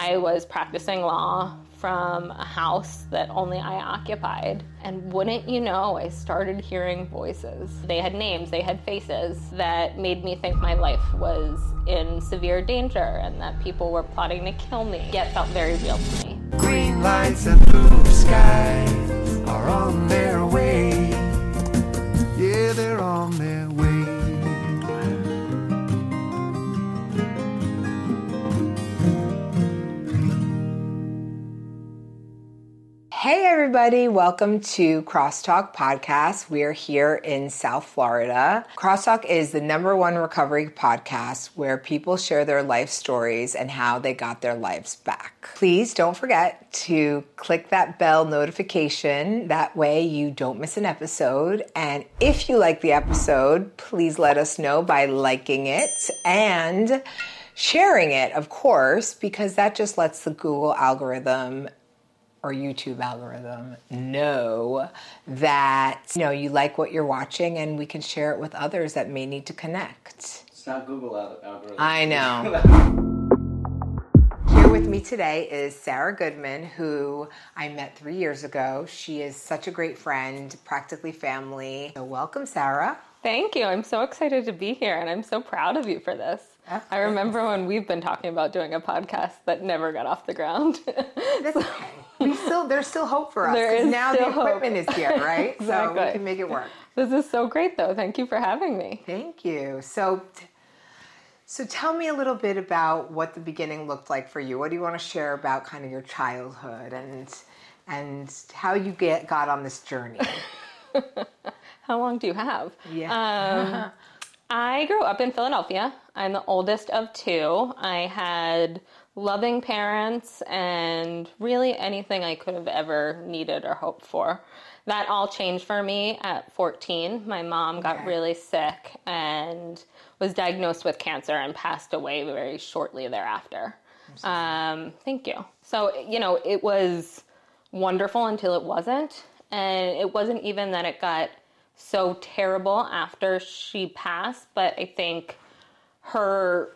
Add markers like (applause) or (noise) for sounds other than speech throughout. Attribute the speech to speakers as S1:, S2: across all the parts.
S1: I was practicing law from a house that only I occupied. And wouldn't you know, I started hearing voices. They had names, they had faces that made me think my life was in severe danger and that people were plotting to kill me. Yet felt very real to me.
S2: Green lights and blue skies are on their way. Yeah, they're on their way.
S3: Hey, everybody, welcome to Crosstalk Podcast. We're here in South Florida. Crosstalk is the number one recovery podcast where people share their life stories and how they got their lives back. Please don't forget to click that bell notification. That way, you don't miss an episode. And if you like the episode, please let us know by liking it and sharing it, of course, because that just lets the Google algorithm or YouTube algorithm know that you know you like what you're watching and we can share it with others that may need to connect.
S4: It's not Google algorithm.
S3: I know. (laughs) Here with me today is Sarah Goodman, who I met three years ago. She is such a great friend, practically family. So, welcome, Sarah.
S1: Thank you. I'm so excited to be here and I'm so proud of you for this. I remember when we've been talking about doing a podcast that never got off the ground. (laughs)
S3: That's okay. Still, there's still hope for us.
S1: There is
S3: now the equipment is here, right? (laughs) So we can make it work.
S1: this is so great though. Thank you for having me.
S3: Thank you. So, so tell me a little bit about what the beginning looked like for you. What do you want to share about kind of your childhood and and how you get got on this journey? (laughs)
S1: How long do you have?
S3: Yeah.
S1: Um, (laughs) I grew up in Philadelphia. I'm the oldest of two. I had loving parents and really anything I could have ever needed or hoped for. That all changed for me at 14. My mom got
S3: Okay.
S1: really sick and was diagnosed with cancer and passed away very shortly thereafter. Um, thank you. So, you know, it was wonderful until it wasn't. And it wasn't even that it got so terrible after she passed, but I think her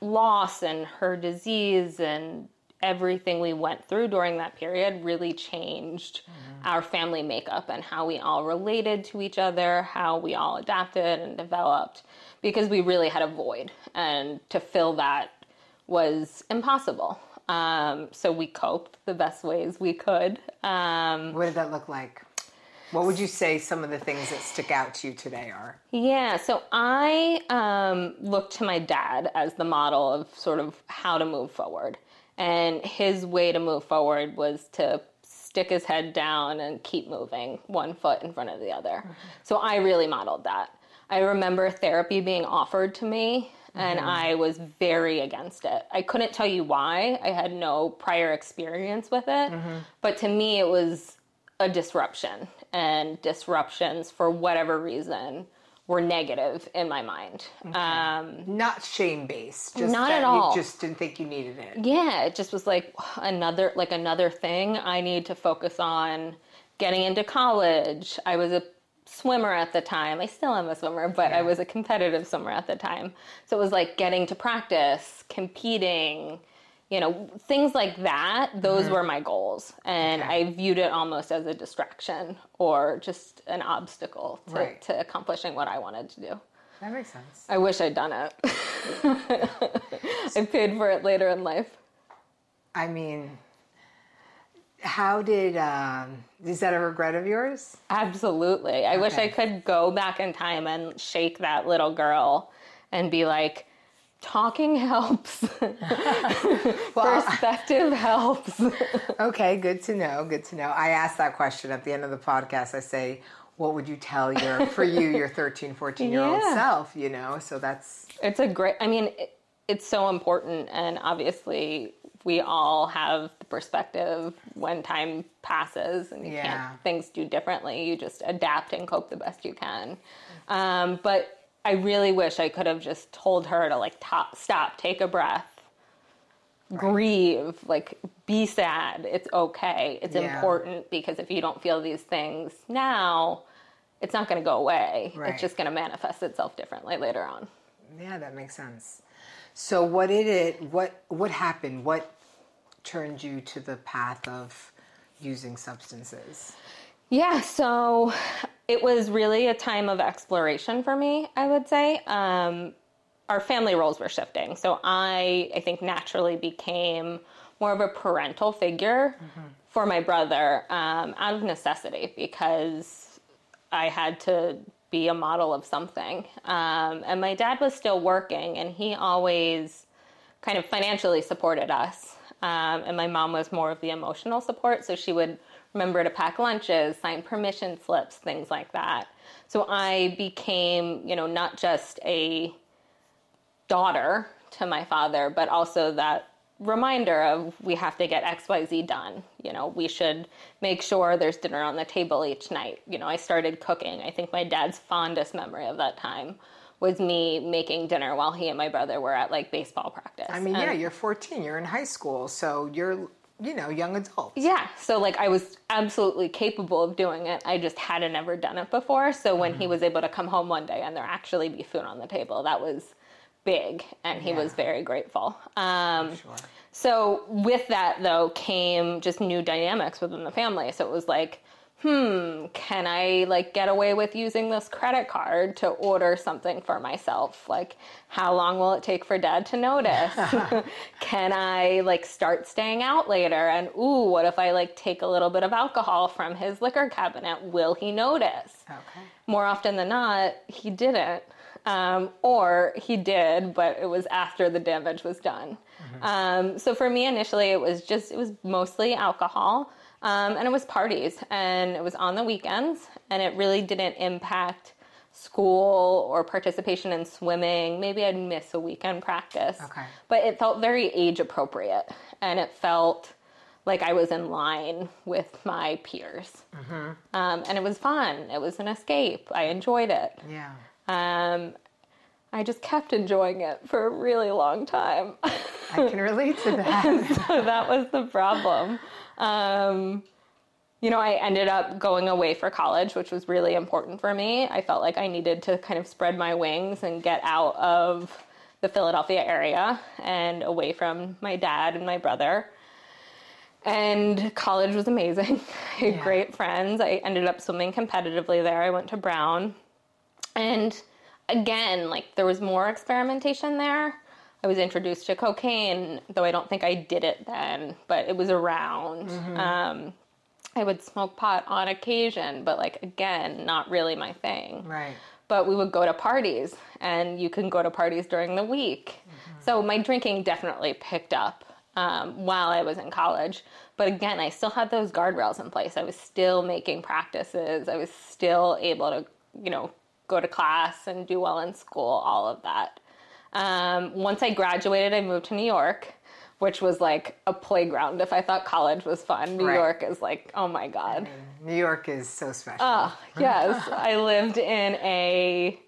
S1: loss and her disease and everything we went through during that period really changed our family makeup and how we all related to each other, how we all adapted and developed, because we really had a void. And to fill that was impossible. Um, so we coped the best ways we could. Um,
S3: what did that look like? What would you say some of the things that stick out to you today are?
S1: Yeah, so I um, look to my dad as the model of sort of how to move forward. And his way to move forward was to stick his head down and keep moving one foot in front of the other. Mm-hmm. So I really modeled that. I remember therapy being offered to me, and mm-hmm. I was very against it. I couldn't tell you why, I had no prior experience with it. Mm-hmm. But to me, it was a disruption, and disruptions, for whatever reason, were negative in my mind. Um,
S3: Not shame based. Just
S1: Not at all.
S3: You just didn't think you needed it.
S1: yeah, it just was like (sighs) another like another thing I need to focus on getting into college. I was a swimmer at the time. I still am a swimmer, but I was a competitive swimmer at the time. So it was like getting to practice, competing, you know, things like that. Those were my goals. And
S3: Mm-hmm. Okay.
S1: I viewed it almost as a distraction or just an obstacle to,
S3: Right.
S1: to accomplishing what I wanted to do.
S3: That makes sense.
S1: I wish I'd done it. (laughs) I paid for it later in life.
S3: I mean, how did, um, is that a regret of yours?
S1: Absolutely. I wish I could go back in time and shake that little girl and be like, talking helps. (laughs) Perspective (laughs) helps.
S3: Okay, good to know. Good to know. I asked that question at the end of the podcast. I say, what would you tell your, for you, your 13, 14 year old (laughs)
S1: Yeah.
S3: self, you know? So that's,
S1: it's a great, I mean, it, it's so important. And obviously, we all have the perspective when time passes and you
S3: Yeah.
S1: can't, things do differently. You just adapt and cope the best you can. Um, but I really wish I could have just told her to like top, stop, take a breath, grieve, like be sad. It's okay. It's
S3: Yeah.
S1: important because if you don't feel these things now, it's not going to go away.
S3: Right.
S1: It's just going to manifest itself differently later on.
S3: yeah, that makes sense. So what did it, what, what happened? What, turned you to the path of using substances?
S1: Yeah, so it was really a time of exploration for me, I would say. Um, our family roles were shifting. So I, I think, naturally became more of a parental figure for my brother um, out of necessity because I had to be a model of something. Um, and my dad was still working, and he always kind of financially supported us. Um, and my mom was more of the emotional support, so she would remember to pack lunches, sign permission slips, things like that. So I became, you know, not just a daughter to my father, but also that reminder of we have to get XYZ done. You know, we should make sure there's dinner on the table each night. You know, I started cooking. I think my dad's fondest memory of that time was me making dinner while he and my brother were at like baseball practice.
S3: I mean, yeah, you're 14, you're in high school, so you're, you know, young adults.
S1: Yeah, so like I was absolutely capable of doing it. I just hadn't ever done it before. So when he was able to come home one day and there actually be food on the table, that was big, and he was very grateful. Um,
S3: Sure.
S1: so with that though came just new dynamics within the family. So it was like, hmm, can I like get away with using this credit card to order something for myself? Like, how long will it take for dad to notice? (laughs) (laughs) can I like start staying out later? And ooh, what if I like take a little bit of alcohol from his liquor cabinet? Will he notice?
S3: Okay.
S1: more often than not, he didn't. Um, or he did, but it was after the damage was done. Um, so for me, initially, it was just, it was mostly alcohol. Um, and it was parties, and it was on the weekends, and it really didn't impact school or participation in swimming. Maybe I'd miss a weekend practice.
S3: Okay.
S1: But it felt very age appropriate, and it felt like I was in line with my peers. Um, and it was fun. It was an escape. I enjoyed it.
S3: Yeah.
S1: Um, I just kept enjoying it for a really long time.
S3: I can relate to that. (laughs)
S1: so that was the problem. (laughs) Um, you know, I ended up going away for college, which was really important for me. I felt like I needed to kind of spread my wings and get out of the Philadelphia area and away from my dad and my brother. And college was amazing. (laughs) I had
S3: Yeah.
S1: great friends. I ended up swimming competitively there. I went to Brown. And again, like there was more experimentation there. I was introduced to cocaine, though I don't think I did it then, but it was around. Um, I would smoke pot on occasion, but like again, not really my thing.
S3: right.
S1: But we would go to parties, and you can go to parties during the week. So my drinking definitely picked up um, while I was in college. But again, I still had those guardrails in place. I was still making practices. I was still able to, you know, go to class and do well in school, all of that. Um, once I graduated, I moved to New York, which was like a playground. If I thought college was fun, New
S3: Right.
S1: York is like, oh my God.
S3: New York is so special.
S1: Oh, yes. I lived in a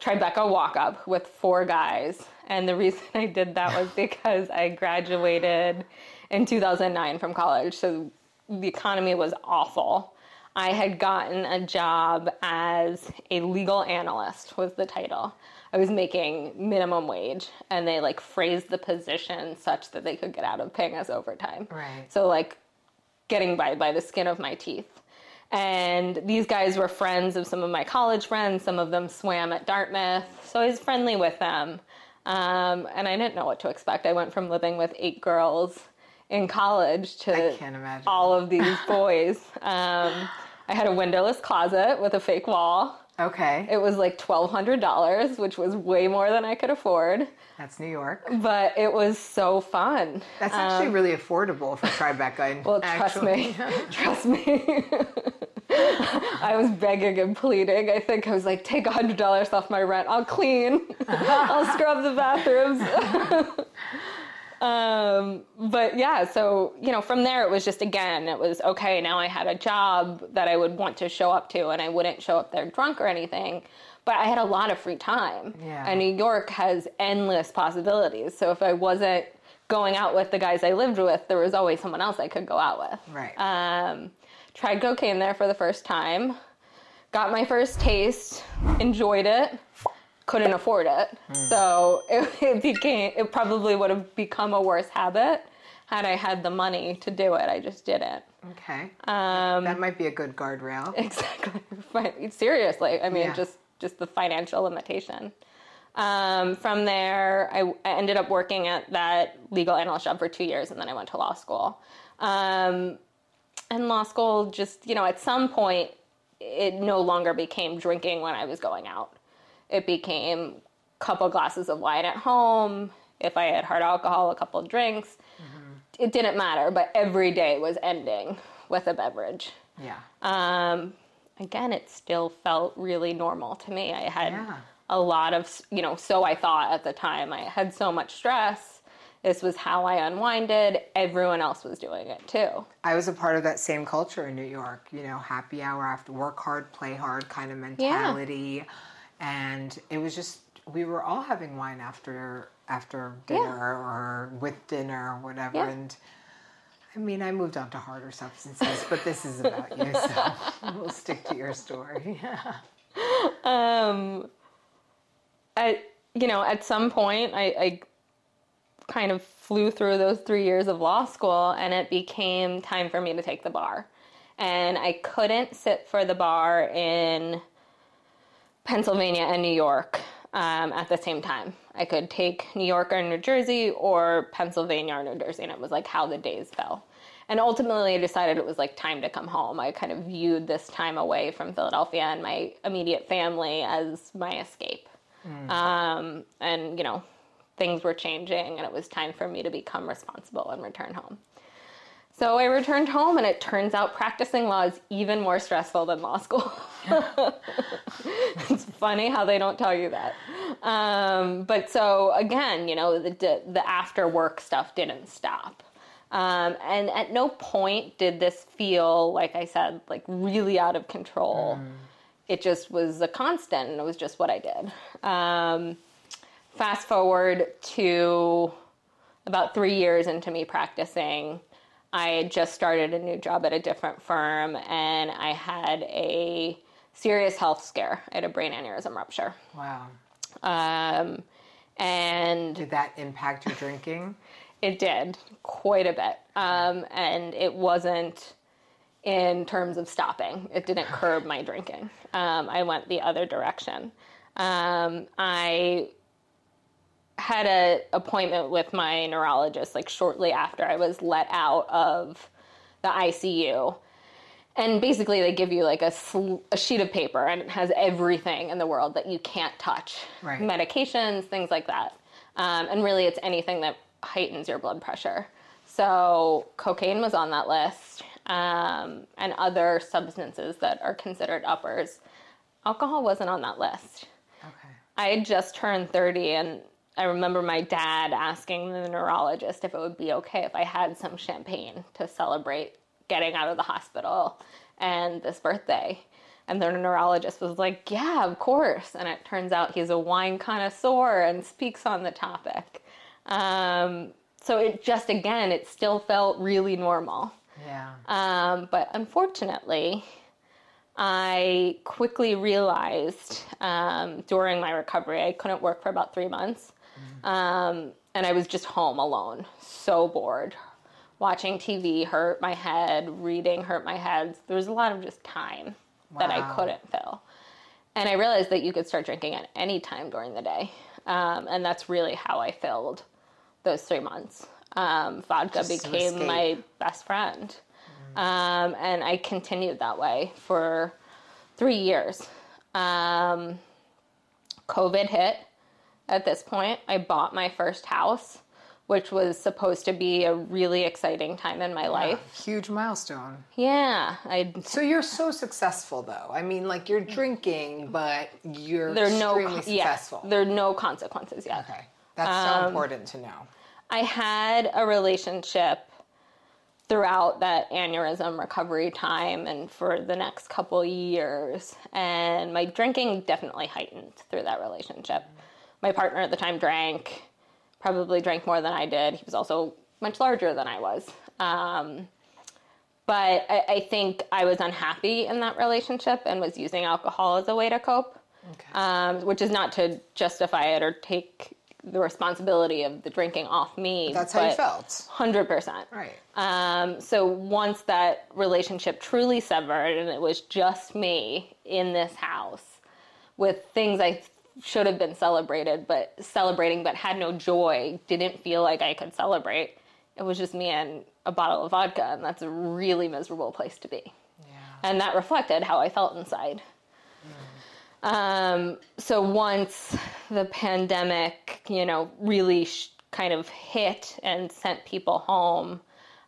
S1: Tribeca walk up with four guys. And the reason I did that was because I graduated in 2009 from college. So the economy was awful. I had gotten a job as a legal analyst was the title. I was making minimum wage and they like phrased the position such that they could get out of paying us overtime.
S3: Right.
S1: So like getting by by the skin of my teeth. And these guys were friends of some of my college friends. Some of them swam at Dartmouth, so I was friendly with them. Um, and I didn't know what to expect. I went from living with eight girls in college to
S3: I can't imagine.
S1: all of these boys. (laughs) Um, I had a windowless closet with a fake wall.
S3: Okay.
S1: It was like twelve hundred dollars, which was way more than I could afford.
S3: That's New York.
S1: But it was so fun.
S3: That's actually really affordable for Tribeca.
S1: Um, (laughs) Well, trust me. (laughs) trust me. I was begging and pleading. I think I was like, take $100 off my rent. I'll clean. (laughs) I'll scrub the bathrooms. Um, but yeah, so, you know, from there it was just, again, it was okay, now I had a job that I would want to show up to and I wouldn't show up there drunk or anything. But I had a lot of free time.
S3: Yeah.
S1: And New York has endless possibilities. So if I wasn't going out with the guys I lived with, there was always someone else I could go out with.
S3: Right.
S1: Um, tried cocaine there for the first time. Got my first taste. Enjoyed it. Couldn't afford it. So (laughs) it, it became. It probably would have become a worse habit had I had the money to do it. I just didn't.
S3: Okay.
S1: Um,
S3: that might be a good guardrail. (laughs)
S1: Exactly. Seriously, I mean,
S3: Yeah.
S1: just just the financial limitation. Um, from there, I, I ended up working at that legal analyst job for two years, and then I went to law school. Um, and law school, just you know, at some point, it no longer became drinking when I was going out. It became a couple glasses of wine at home. If I had hard alcohol, a couple drinks. It didn't matter, but every day was ending with a beverage.
S3: Yeah.
S1: Um, again, it still felt really normal to me. I had
S3: Yeah.
S1: a lot of, you know, so I thought at the time. I had so much stress. This was how I unwinded. Everyone else was doing it too.
S3: I was a part of that same culture in New York, you know, happy hour after work hard, play hard kind of mentality. And it was just we were all having wine after after dinner or with dinner or whatever
S1: Yeah.
S3: and I mean, I moved on to harder substances, but this is about you, so (laughs) we'll stick to your story. (laughs)
S1: Um, at you know, at some point, I, I kind of flew through those three years of law school, and it became time for me to take the bar. And I couldn't sit for the bar in Pennsylvania and New York um, at the same time. I could take New York or New Jersey or Pennsylvania or New Jersey, and it was like how the days fell. And ultimately, I decided it was like time to come home. I kind of viewed this time away from Philadelphia and my immediate family as my escape. Um, and, you know, things were changing, and it was time for me to become responsible and return home. So I returned home, and it turns out practicing law is even more stressful than law school. (laughs) it's funny how they don't tell you that. Um, but so again, you know, the the after work stuff didn't stop. Um, and at no point did this feel, like I said, like really out of control. It just was a constant, and it was just what I did. Um, fast forward to about three years into me practicing, I had just started a new job at a different firm, and I had a serious health scare. I had a brain aneurysm rupture.
S3: wow.
S1: Um, and
S3: Did that impact your drinking?
S1: it did quite a bit. Um, and it wasn't in terms of stopping, it didn't curb my drinking. Um, I went the other direction. Um, I had a appointment with my neurologist like shortly after I was let out of the ICU. And basically, they give you like a, sl- a sheet of paper, and it has everything in the world that you can't touch
S3: Right.
S1: medications, things like that. Um, and really, it's anything that heightens your blood pressure. So, cocaine was on that list, um, and other substances that are considered uppers. Alcohol wasn't on that list.
S3: Okay.
S1: I had just turned 30, and I remember my dad asking the neurologist if it would be okay if I had some champagne to celebrate getting out of the hospital and this birthday. And the neurologist was like, Yeah, of course. And it turns out he's a wine connoisseur and speaks on the topic. Um, so it just, again, it still felt really normal.
S3: Yeah.
S1: Um, but unfortunately, I quickly realized um, during my recovery, I couldn't work for about three months. Um, and I was just home alone, so bored. Watching TV hurt my head, reading hurt my head. There was a lot of just time that I couldn't fill. And I realized that you could start drinking at any time during the day. Um, and that's really how I filled those three months. Um, vodka
S3: Just
S1: became my best friend. Um, and I continued that way for three years. Um, COVID hit at this point. I bought my first house, which was supposed to be a really exciting time in my life.
S3: Huge milestone.
S1: Yeah, I
S3: So you're so successful, though. I mean, like you're drinking, but you're
S1: there are no
S3: extremely
S1: yeah, there are no consequences yet.
S3: okay, that's so um, important to know.
S1: I had a relationship throughout that aneurysm recovery time and for the next couple years. And my drinking definitely heightened through that relationship. My partner at the time drank, probably drank more than I did. He was also much larger than I was. Um, but I, I think I was unhappy in that relationship and was using alcohol as a way to cope
S3: Okay.
S1: um, which is not to justify it or take the responsibility of the drinking off me.
S3: That's how you felt.
S1: 100%.
S3: Right.
S1: Um, so once that relationship truly severed and it was just me in this house with things I should have been celebrated, but celebrating, but had no joy, didn't feel like I could celebrate. It was just me and a bottle of vodka, and that's a really miserable place to be.
S3: Yeah.
S1: And that reflected how I felt inside. Um, so once the pandemic, you know, really sh- kind of hit and sent people home,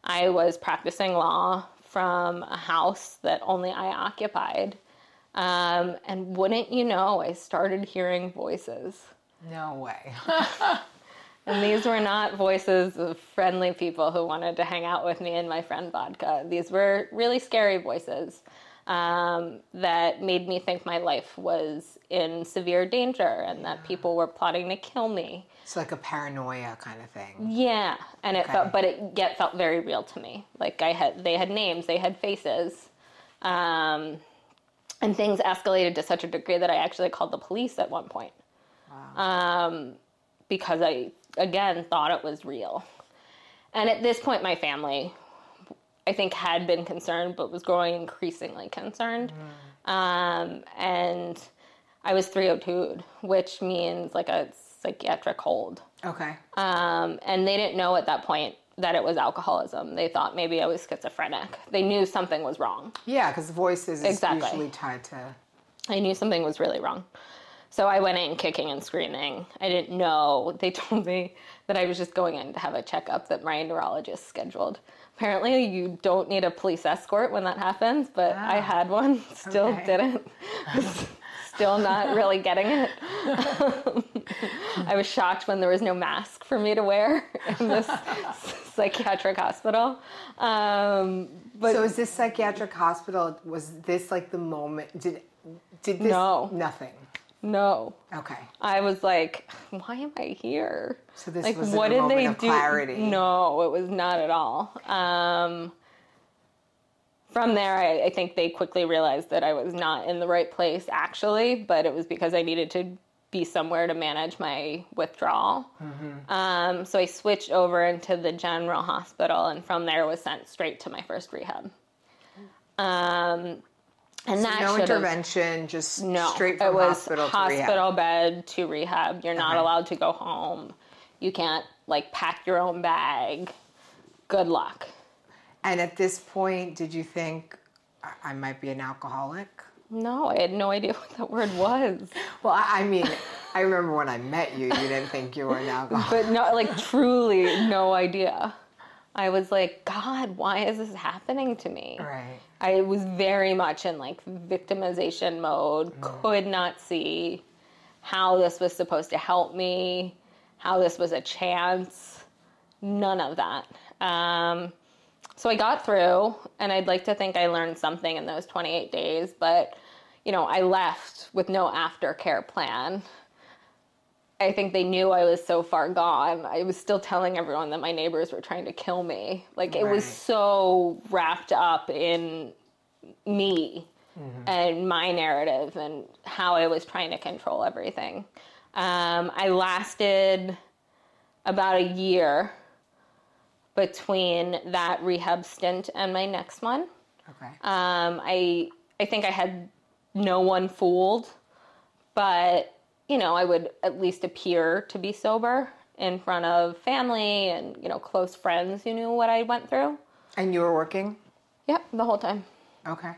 S1: I was practicing law from a house that only I occupied. Um, and wouldn't you know, I started hearing voices.
S3: No way. (laughs)
S1: And these were not voices of friendly people who wanted to hang out with me and my friend Vodka. These were really scary voices um, that made me think my life was in severe danger and that people were plotting to kill me.
S3: it's like a paranoia kind of thing.
S1: Yeah, and it felt, but it yet felt very real to me. Like I had, they had names, they had faces, um, and things escalated to such a degree that I actually called the police at one point um, because I again thought it was real. And at this point, my family, I think, had been concerned, but was growing increasingly concerned. Um, and I was 302'd, which means like a psychiatric hold.
S3: Okay.
S1: Um, and they didn't know at that point that it was alcoholism. They thought maybe I was schizophrenic. They knew something was wrong.
S3: Yeah, because voices is
S1: Exactly.
S3: usually tied to.
S1: I knew something was really wrong. So I went in kicking and screaming. I didn't know. They told me that I was just going in to have a checkup that my neurologist scheduled. Apparently, you don't need a police escort when that happens, but I
S3: Ah.
S1: had one. Still
S3: Okay.
S1: didn't. (laughs) Still not really getting it. (laughs) I was shocked when there was no mask for me to wear in this (laughs) psychiatric hospital. Um, but
S3: So is this psychiatric hospital? Was this like the moment? Did did this?
S1: No.
S3: Nothing.
S1: no,
S3: Okay.
S1: I was like, why am I here?
S3: So this
S1: like,
S3: wasn't
S1: what
S3: a
S1: did
S3: moment
S1: they
S3: of
S1: do?
S3: clarity.
S1: No, it was not at all. Um, from there, I, I think they quickly realized that I was not in the right place, actually, but it was because I needed to be somewhere to manage my withdrawal.
S3: Mm-hmm.
S1: Um, so I switched over into the general hospital, and from there was sent straight to my first rehab. Um, and that
S3: No intervention, just
S1: no,
S3: straight
S1: it
S3: from
S1: was
S3: hospital to
S1: hospital
S3: rehab.
S1: bed to rehab. You're not
S3: Okay.
S1: allowed to go home. You can't like pack your own bag. Good luck.
S3: And at this point, did you think I- might be an alcoholic?
S1: No, I had no idea (laughs) what that word was.
S3: Well, I I mean, I remember when I met you, you didn't think you were an alcoholic.
S1: But no, like truly no idea. I was like, God, why is this happening to me?
S3: Right.
S1: I was very much in like victimization mode, could not see how this was supposed to help me, how this was a chance. None of that. Um, so I got through, and I'd like to think I learned something in those 28 days, but you know, I left with no aftercare plan. I think they knew I was so far gone. I was still telling everyone that my neighbors were trying to kill me. Like it was so wrapped up in me and my narrative and how I was trying to control everything. Um, I lasted about a year between that rehab stint and my next one.
S3: Okay.
S1: Um, I I think I had no one fooled, but you know I would at least appear to be sober in front of family and you know close friends who knew what I went through.
S3: and you were working?
S1: Yep, the whole time.
S3: Okay.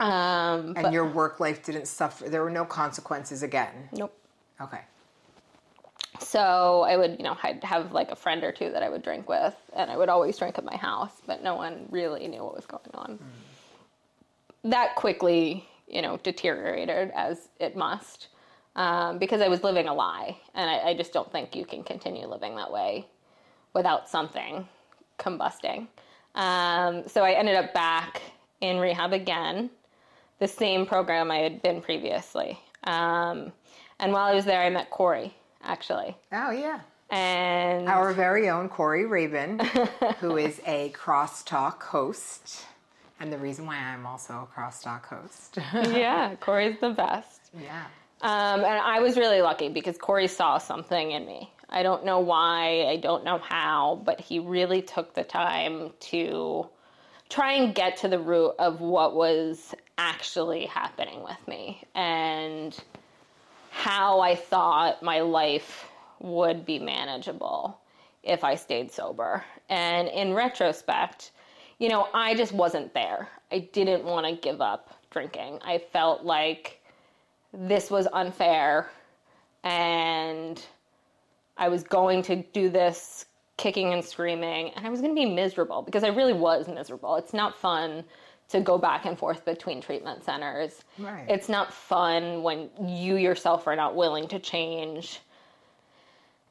S1: Um,
S3: And
S1: but
S3: your work life didn't suffer. There were no consequences again.
S1: nope.
S3: Okay.
S1: So I would, you know, I'd have like a friend or two that I would drink with, and I would always drink at my house, but no one really knew what was going on. That quickly, you know, deteriorated as it must, um, because I was living a lie, and I, I just don't think you can continue living that way without something combusting. Um, so I ended up back in rehab again, the same program I had been previously. Um, and while I was there, I met Corey, actually.
S3: Oh yeah.
S1: And
S3: Our very own Corey Rabin, (laughs) who is a crosstalk host, and the reason why I'm also a crosstalk host. (laughs)
S1: yeah, Corey's the best.
S3: yeah.
S1: Um, and I was really lucky because Corey saw something in me. I don't know why, I don't know how, but he really took the time to try and get to the root of what was actually happening with me and how I thought my life would be manageable if I stayed sober. And in retrospect, you know, I just wasn't there. I didn't want to give up drinking. I felt like this was unfair and I was going to do this kicking and screaming and I was going to be miserable because I really was miserable. It's not fun to go back and forth between treatment centers.
S3: Right.
S1: It's not fun when you yourself are not willing to change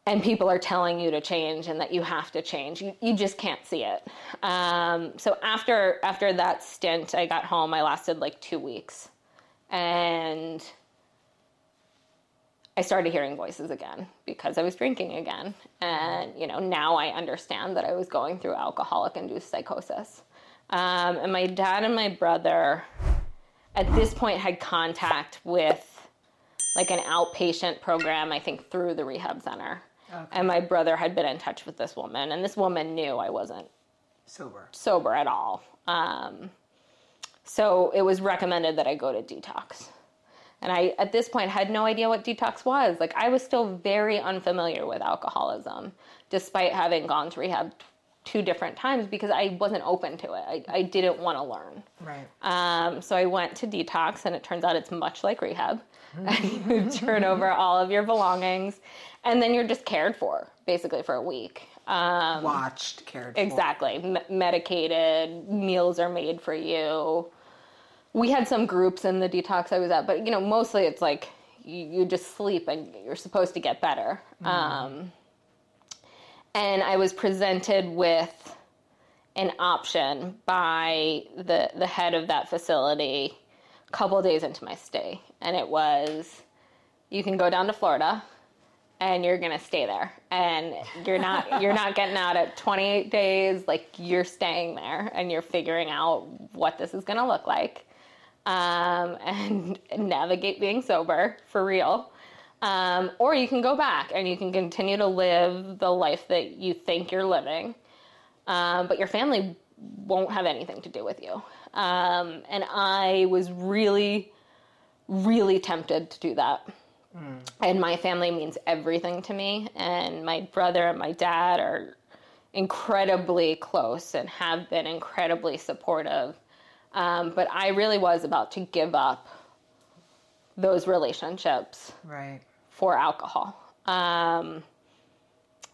S1: and people are telling you to change and that you have to change. You, you just can't see it. Um, so after after that stint, I got home. I lasted like two weeks, and I started hearing voices again because I was drinking again. And, you know, now I understand that I was going through alcoholic induced psychosis. Um, and my dad and my brother at this point had contact with like an outpatient program, I think through the rehab center. And my brother had been in touch with this woman, and this woman knew I wasn't
S3: Sober.
S1: sober at all. Um, so it was recommended that I go to detox. And I, at this point, had no idea what detox was. Like, I was still very unfamiliar with alcoholism, despite having gone to rehab two different times because I wasn't open to it. I, I didn't want to learn.
S3: Right.
S1: Um, so I went to detox, and it turns out it's much like rehab. (laughs) you turn over all of your belongings, and then you're just cared for basically for a week. Um,
S3: Watched, cared for.
S1: Exactly. M- medicated, meals are made for you. We had some groups in the detox I was at, but you know, mostly it's like you, you just sleep and you're supposed to get better. Um, and I was presented with an option by the the head of that facility a couple days into my stay, and it was you can go down to Florida and you're gonna stay there. And you're not (laughs) you're not getting out at 28 days like you're staying there and you're figuring out what this is gonna look like um, (laughs) and navigate being sober for real um, or you can go back and you can continue to live the life that you think you're living. Um, but your family won't have anything to do with you. Um, and i was really really tempted to do that. And my family means everything to me. And my brother and my dad are incredibly close and have been incredibly supportive. Um, but i really was about to give up those relationships
S3: Right.
S1: for alcohol. Um,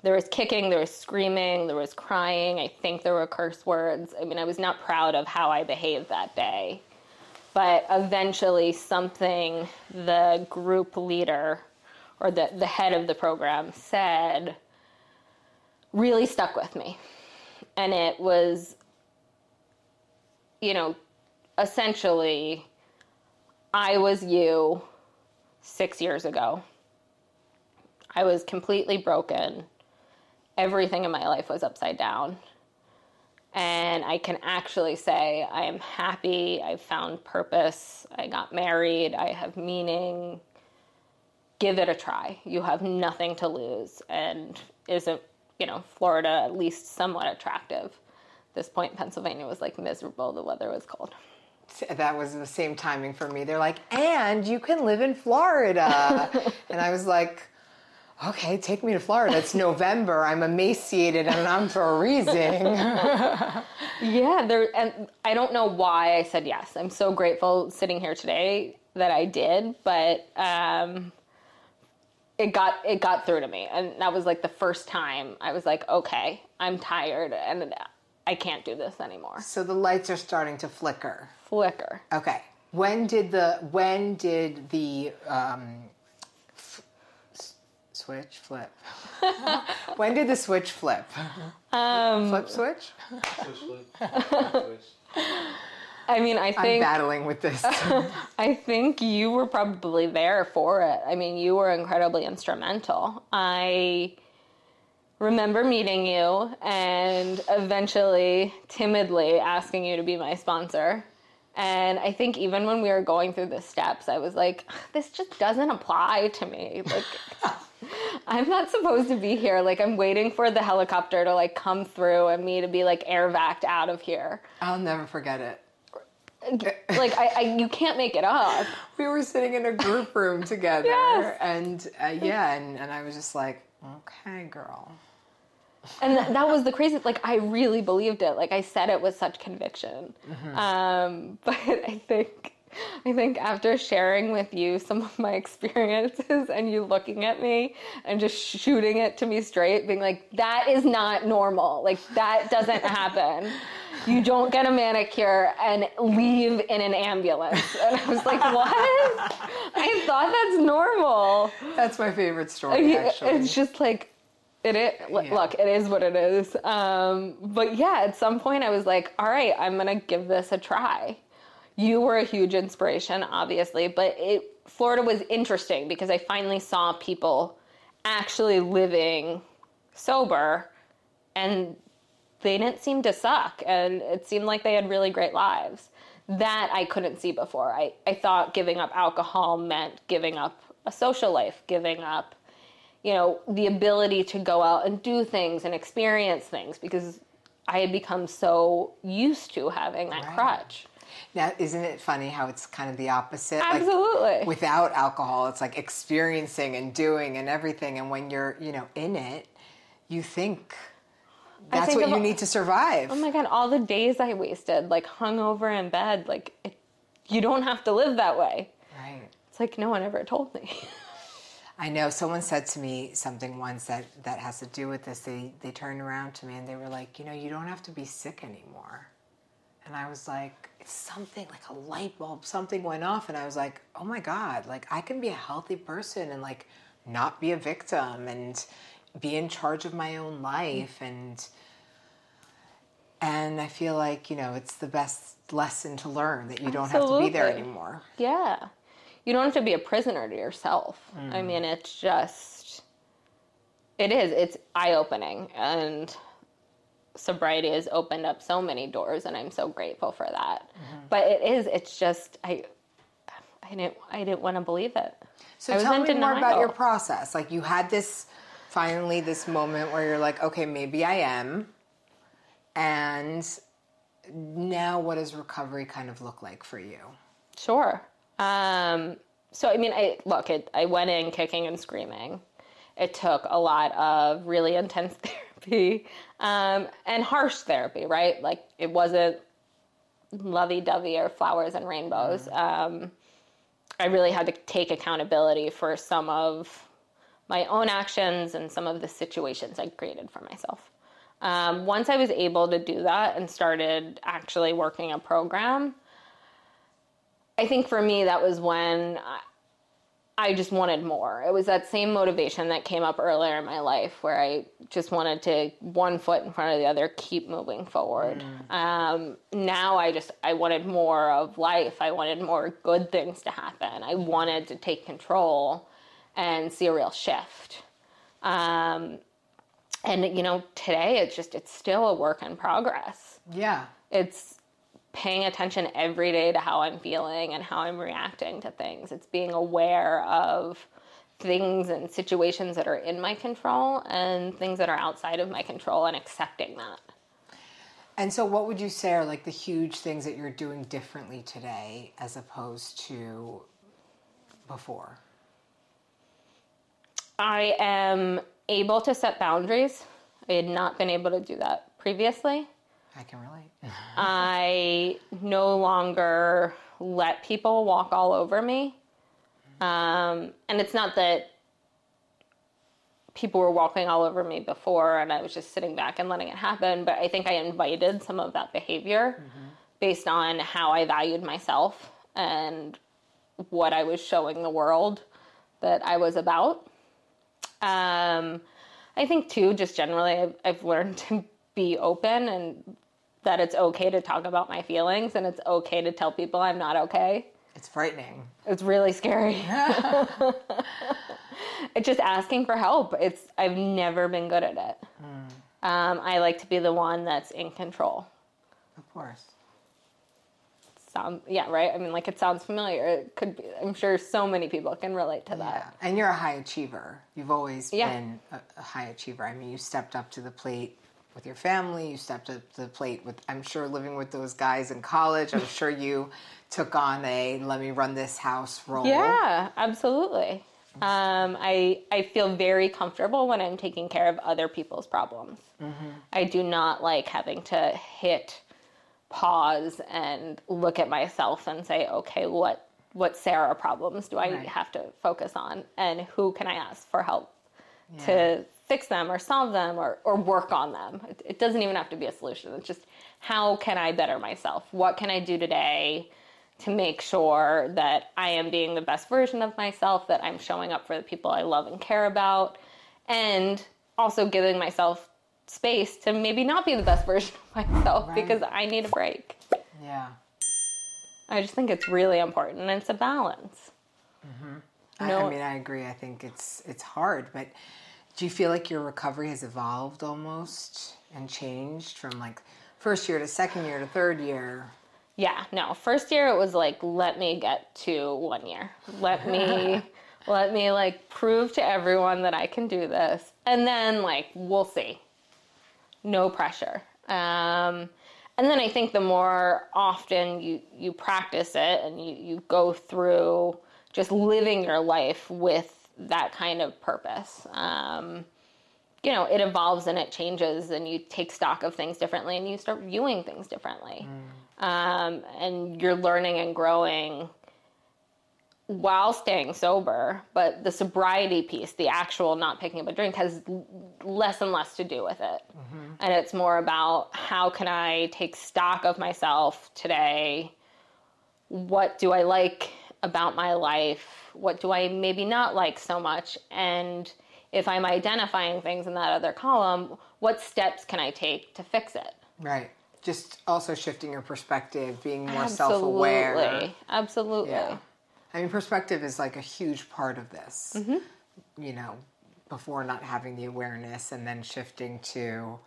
S1: there was kicking there was screaming there was crying. I think there were curse words. I mean i was not proud of how i behaved that day. But eventually something the group leader or the, the head of the program said really stuck with me. And it was you know essentially i was you six years ago i was completely broken everything in my life was upside down and I can actually say I am happy, I've found purpose, I got married, I have meaning. Give it a try. You have nothing to lose. And isn't, you know, Florida at least somewhat attractive? At this point, Pennsylvania was like miserable, the weather was cold.
S3: That was the same timing for me. They're like, and you can live in Florida. (laughs) and I was like, okay, take me to Florida. It's November. I'm emaciated and I'm freezing. (laughs)
S1: Yeah, there and I don't know why I said yes. I'm so grateful sitting here today that I did, but um it got it got through to me and that was like the first time I was like, okay, I'm tired and I can't do this anymore.
S3: so the lights are starting to flicker.
S1: Flicker.
S3: Okay. When did the when did the um, f- s- switch flip? (laughs) when did the switch flip?
S1: Um,
S3: flip switch?
S1: I mean, I think I'm
S3: battling with this. (laughs)
S1: I think you were probably there for it. I mean, you were incredibly instrumental. I remember meeting you and eventually timidly asking you to be my sponsor. And I think even when we were going through the steps, I was like, this just doesn't apply to me. Like, (laughs) I'm not supposed to be here. Like I'm waiting for the helicopter to like come through and me to be like air vaced out of here.
S3: I'll never forget it. (laughs)
S1: Like I, I you can't make it up.
S3: We were sitting in a group room together, (laughs)
S1: Yes.
S3: and uh, yeah, and, and I was just like, okay, girl.
S1: And th- that was the crazy. Like I really believed it. Like I said it with such conviction. Um, (laughs) but I think, I think after sharing with you some of my (laughs) experiences and you looking at me and just shooting it to me straight, being like, "That is not normal. Like that doesn't happen. (laughs) You don't get a manicure and leave in an ambulance." (laughs) And I was like, "What? I thought that's normal."
S3: That's my favorite story, actually.
S1: It's just like it is.
S3: Yeah.
S1: Look, it is what it is. Um, but yeah, at some point I was like, all right, I'm gonna give this a try. You were a huge inspiration, obviously, but it Florida was interesting because I finally saw people actually living sober, and they didn't seem to suck, and it seemed like they had really great lives. That I couldn't see before. I, I thought giving up alcohol meant giving up a social life, giving up you know, the ability to go out and do things and experience things because I had become so used to having that
S3: Right.
S1: crutch.
S3: Now, isn't it funny how it's kind of the opposite?
S1: Absolutely.
S3: Like, without alcohol, it's like experiencing and doing and everything. And when you're, you know, in it, you think that's what you
S1: all-
S3: need to survive.
S1: Oh my God, all the days I wasted, like hung over in bed, like, it, you don't have to live that way.
S3: right.
S1: It's like no one ever told me.
S3: I know someone said to me something once that, that has to do with this. They they turned around to me and they were like, you know, you don't have to be sick anymore. And I was like, it's something like a light bulb, something went off, and I was like, oh my god, like I can be a healthy person and like not be a victim and be in charge of my own life and and I feel like you know it's the best lesson to learn that you don't have to be there anymore.
S1: yeah. You don't have to be a prisoner to yourself. I mm. mean, it's just, it is, it's eye opening. And sobriety has opened up so many doors, and I'm so grateful for that. Mm-hmm. But it is, it's just, I, I didn't, I didn't want to believe it.
S3: So
S1: I
S3: tell me more about your process. Like you had this finally this moment where you're like, okay, maybe I am. And now what does recovery kind of look like for you?
S1: Sure. Um, so I mean, I look. It, I went in kicking and screaming. It took a lot of really intense (laughs) therapy um, and harsh therapy. Right? Like it wasn't lovey-dovey or flowers and rainbows. Um, I really had to take accountability for some of my own actions and some of the situations I created for myself. Um, once I was able to do that and started actually working a program, I think for me, that was when I, I just wanted more. It was that same motivation that came up earlier in my life where I just wanted to, one foot in front of the other, keep moving forward. Um, now I just, I wanted more of life. I wanted more good things to happen. I wanted to take control and see a real shift. Um, and, you know, today it's just, it's still a work in progress
S3: Yeah.
S1: it's paying attention every day to how I'm feeling and how I'm reacting to things. It's being aware of things and situations that are in my control and things that are outside of my control and accepting that.
S3: And so what would you say are like the huge things that you're doing differently today as opposed to before?
S1: I am able to set boundaries. I had not been able to do that previously.
S3: I can relate. (laughs)
S1: I no longer let people walk all over me. Um, and it's not that people were walking all over me before and I was just sitting back and letting it happen, but I think I invited some of that behavior based on how I valued myself and what I was showing the world that I was about. Um, I think too, just generally, I've, I've learned (laughs) to be open and that it's okay to talk about my feelings and it's okay to tell people I'm not okay.
S3: It's frightening.
S1: It's really scary. (laughs) (laughs) it's just asking for help. It's I've never been good at it. Um, I like to be the one that's in control.
S3: Of course.
S1: Sound yeah right i mean like it sounds familiar it could be i'm sure so many people can relate to
S3: Yeah.
S1: that
S3: And you're a high achiever. You've always
S1: Yeah.
S3: been a, a high achiever. I mean, you stepped up to the plate with your family. You stepped up to the plate with, I'm sure, living with those guys in college. I'm sure you took on a let me run this house role.
S1: Yeah, absolutely. Um, I I feel very comfortable when I'm taking care of other people's problems. I do not like having to hit pause and look at myself and say, okay, what what Sarah problems do I
S3: Right.
S1: have to focus on, and who can I ask for help
S3: Yeah.
S1: to fix them or solve them or, or work on them. It, it doesn't even have to be a solution. It's just how can I better myself? What can I do today to make sure that I am being the best version of myself, that I'm showing up for the people I love and care about, and also giving myself space to maybe not be the best version of myself
S3: Right.
S1: because I need a break.
S3: Yeah.
S1: I just think it's really important it's a balance. Mm-hmm.
S3: I,
S1: No-
S3: I mean, I agree. I think it's it's hard, but do you feel like your recovery has evolved almost and changed from like first year to second year to third year?
S1: Yeah, no. First year it was like let me get to one year. Let me (laughs) let me like prove to everyone that I can do this. And then like we'll see. No pressure. Um and then I think the more often you you practice it and you you go through just living your life with that kind of purpose. Um you know, it evolves and it changes, and you take stock of things differently, and you start viewing things differently. Um, and you're learning and growing while staying sober. But the sobriety piece, the actual not picking up a drink, has less and less to do with it. Mm-hmm. And it's more about how can I take stock of myself today? What do I like about my life? What do I maybe not like so much? And if I'm identifying things in that other column, what steps can I take to fix it?
S3: Right. Just also shifting your perspective, being more self-aware.
S1: Absolutely. Absolutely.
S3: Yeah. I mean, perspective is like a huge part of this.
S1: Mm-hmm.
S3: You know, before not having the awareness and then shifting to,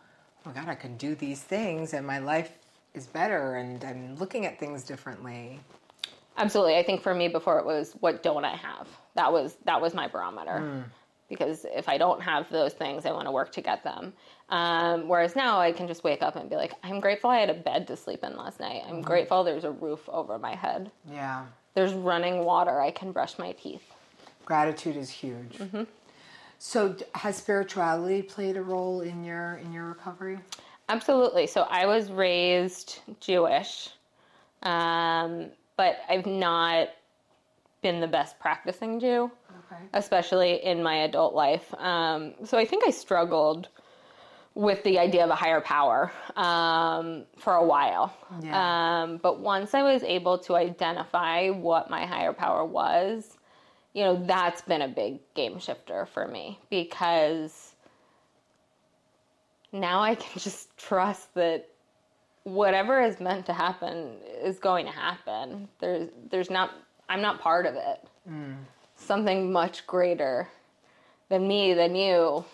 S3: oh God, I can do these things and my life is better and I'm looking at things differently.
S1: Absolutely. I think for me before it was what don't I have? That was that was my barometer.
S3: Hmm.
S1: Because if I don't have those things, I want to work to get them. Um, whereas now I can just wake up and be like, I'm grateful I had a bed to sleep in last night.
S3: Mm-hmm.
S1: I'm grateful there's a roof over my head.
S3: Yeah.
S1: There's running water. I can brush my teeth.
S3: Gratitude is huge.
S1: Mm-hmm.
S3: So, has spirituality played a role in your in your recovery?
S1: Absolutely. So I was raised Jewish, um, but I've not been the best practicing Jew.
S3: Okay.
S1: especially in my adult life. Um, so I think I struggled with the idea of a higher power um, for a while.
S3: Yeah.
S1: Um, but once I was able to identify what my higher power was, you know, that's been a big game shifter for me because now I can (laughs) just trust that whatever is meant to happen is going to happen. There's there's not I'm not part of it. Something much greater than me, than you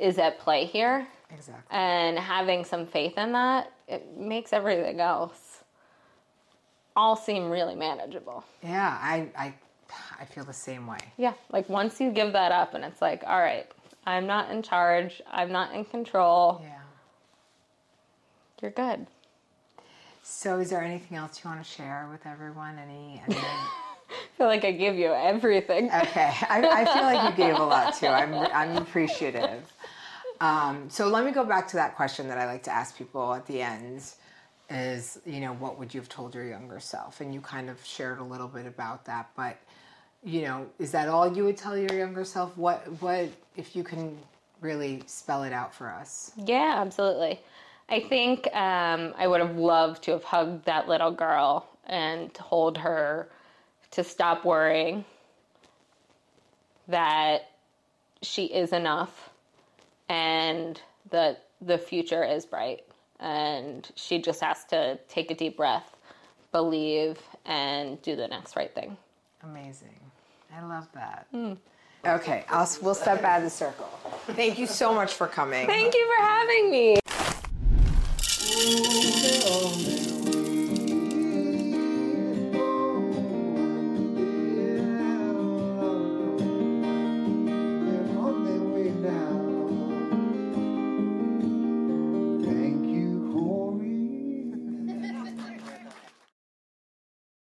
S1: is at play here.
S3: Exactly.
S1: And having some faith in that, it makes everything else all seem really manageable.
S3: Yeah, I, I I feel the same way.
S1: Yeah, like once you give that up and it's like, all right, I'm not in charge, I'm not in control,
S3: Yeah.
S1: you're good.
S3: So, is there anything else you want to share with everyone? Any? any
S1: I (laughs) feel like I give you everything.
S3: okay, I, I feel like you gave a lot too. (laughs) I'm I'm appreciative. Um, so let me go back to that question that I like to ask people at the end. Is you know what would you have told your younger self? And you kind of shared a little bit about that, but you know, is that all you would tell your younger self? What what if you can really spell it out for us?
S1: Yeah, absolutely. I think um, I would have loved to have hugged that little girl and told her to stop worrying that she is enough and that the future is bright. And she just has to take a deep breath believe and do the next right thing.
S3: Amazing. I love that. Mm. okay I'll, we'll step out of the circle. Thank you so much for coming.
S1: Thank you for having me.